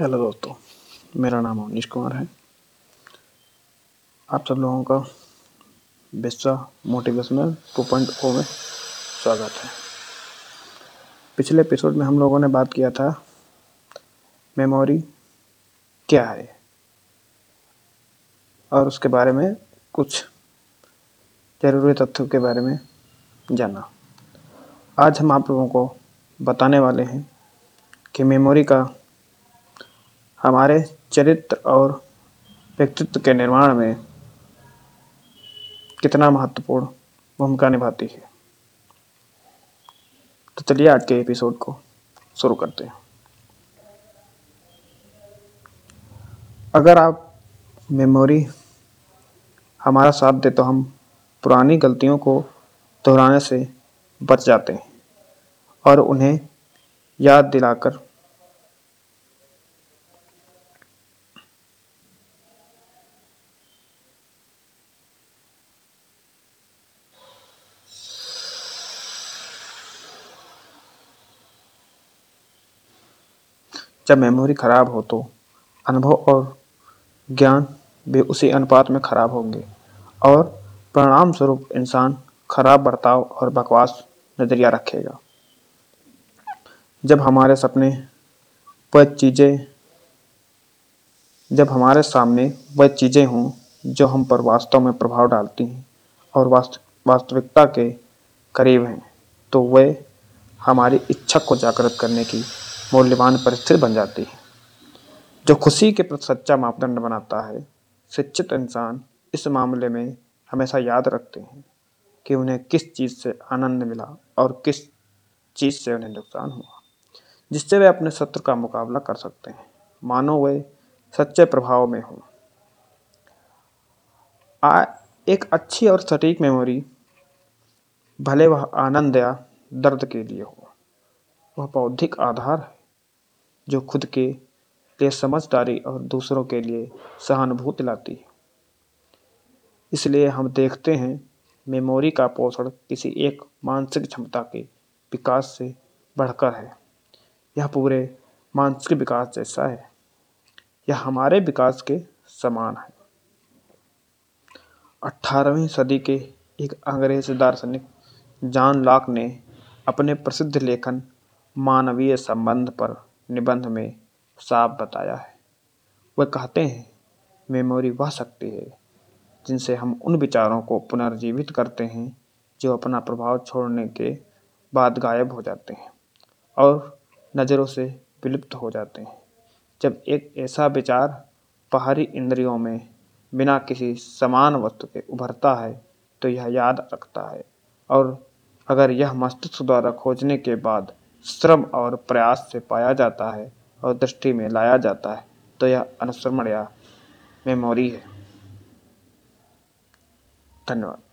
Hello दोस्तों, मेरा नाम अवनीश कुमार है। आप सब लोगों का बिस्सा मोटिवेशनल टू पॉइंट ओ में स्वागत है। पिछले एपिसोड में हम लोगों ने बात किया था, मेमोरी क्या है? और उसके बारे में कुछ ज़रूरी तथ्यों के बारे में जाना। आज हम आप लोगों को बताने वाले हैं कि मेमोरी का हमारे चरित्र और व्यक्तित्व के निर्माण में कितना महत्वपूर्ण भूमिका निभाती है। तो चलिए आज के एपिसोड को शुरू करते हैं। अगर आप मेमोरी हमारा साथ दे तो हम पुरानी गलतियों को दोहराने से बच जाते हैं और उन्हें याद दिलाकर जब मेमोरी खराब हो तो अनुभव और ज्ञान भी उसी अनुपात में खराब होंगे। और परिणाम स्वरूप इंसान खराब बर्ताव और बकवास नज़रिया रखेगा। जब हमारे सपने वह चीज़ें जब हमारे सामने वह चीज़ें हों जो हम पर वास्तव में प्रभाव डालती हैं और वास्त वास्तविकता के करीब हैं तो वे हमारी इच्छा को जागृत करने की मूल्यवान परिस्थिति बन जाती है। जो खुशी के प्रति सच्चा मापदंड बनाता है, शिक्षित इंसान इस मामले में हमेशा याद रखते हैं कि उन्हें किस चीज़ से आनंद मिला और किस चीज़ से उन्हें नुकसान हुआ, जिससे वे अपने शत्रु का मुकाबला कर सकते हैं। मानो वे सच्चे प्रभाव में हों। एक अच्छी और सटीक मेमोरी, भले वह आनंद या दर्द के लिए हो, वह बौद्धिक आधार है। जो खुद के लिए समझदारी और दूसरों के लिए सहानुभूति लाती है। इसलिए हम देखते हैं, मेमोरी का पोषण किसी एक मानसिक क्षमता के विकास से बढ़कर है। यह पूरे मानसिक विकास जैसा है। यह हमारे विकास के समान है। अठारहवीं सदी के एक अंग्रेज़ दार्शनिक जॉन लॉक ने अपने प्रसिद्ध लेखन मानवीय संबंध पर निबंध में साफ़ बताया है। वह कहते हैं, मेमोरी वह शक्ति है, जिनसे हम उन विचारों को पुनर्जीवित करते हैं, जो अपना प्रभाव छोड़ने के बाद गायब हो जाते हैं और नज़रों से विलुप्त हो जाते हैं। जब एक ऐसा विचार बाहरी इंद्रियों में बिना किसी समान वस्तु के उभरता है तो यह याद रखता है और अगर यह मस्तिष्क द्वारा खोजने के बाद श्रम और प्रयास से पाया जाता है और दृष्टि में लाया जाता है। तो यह अनुश्रमण या मेमोरी है। धन्यवाद।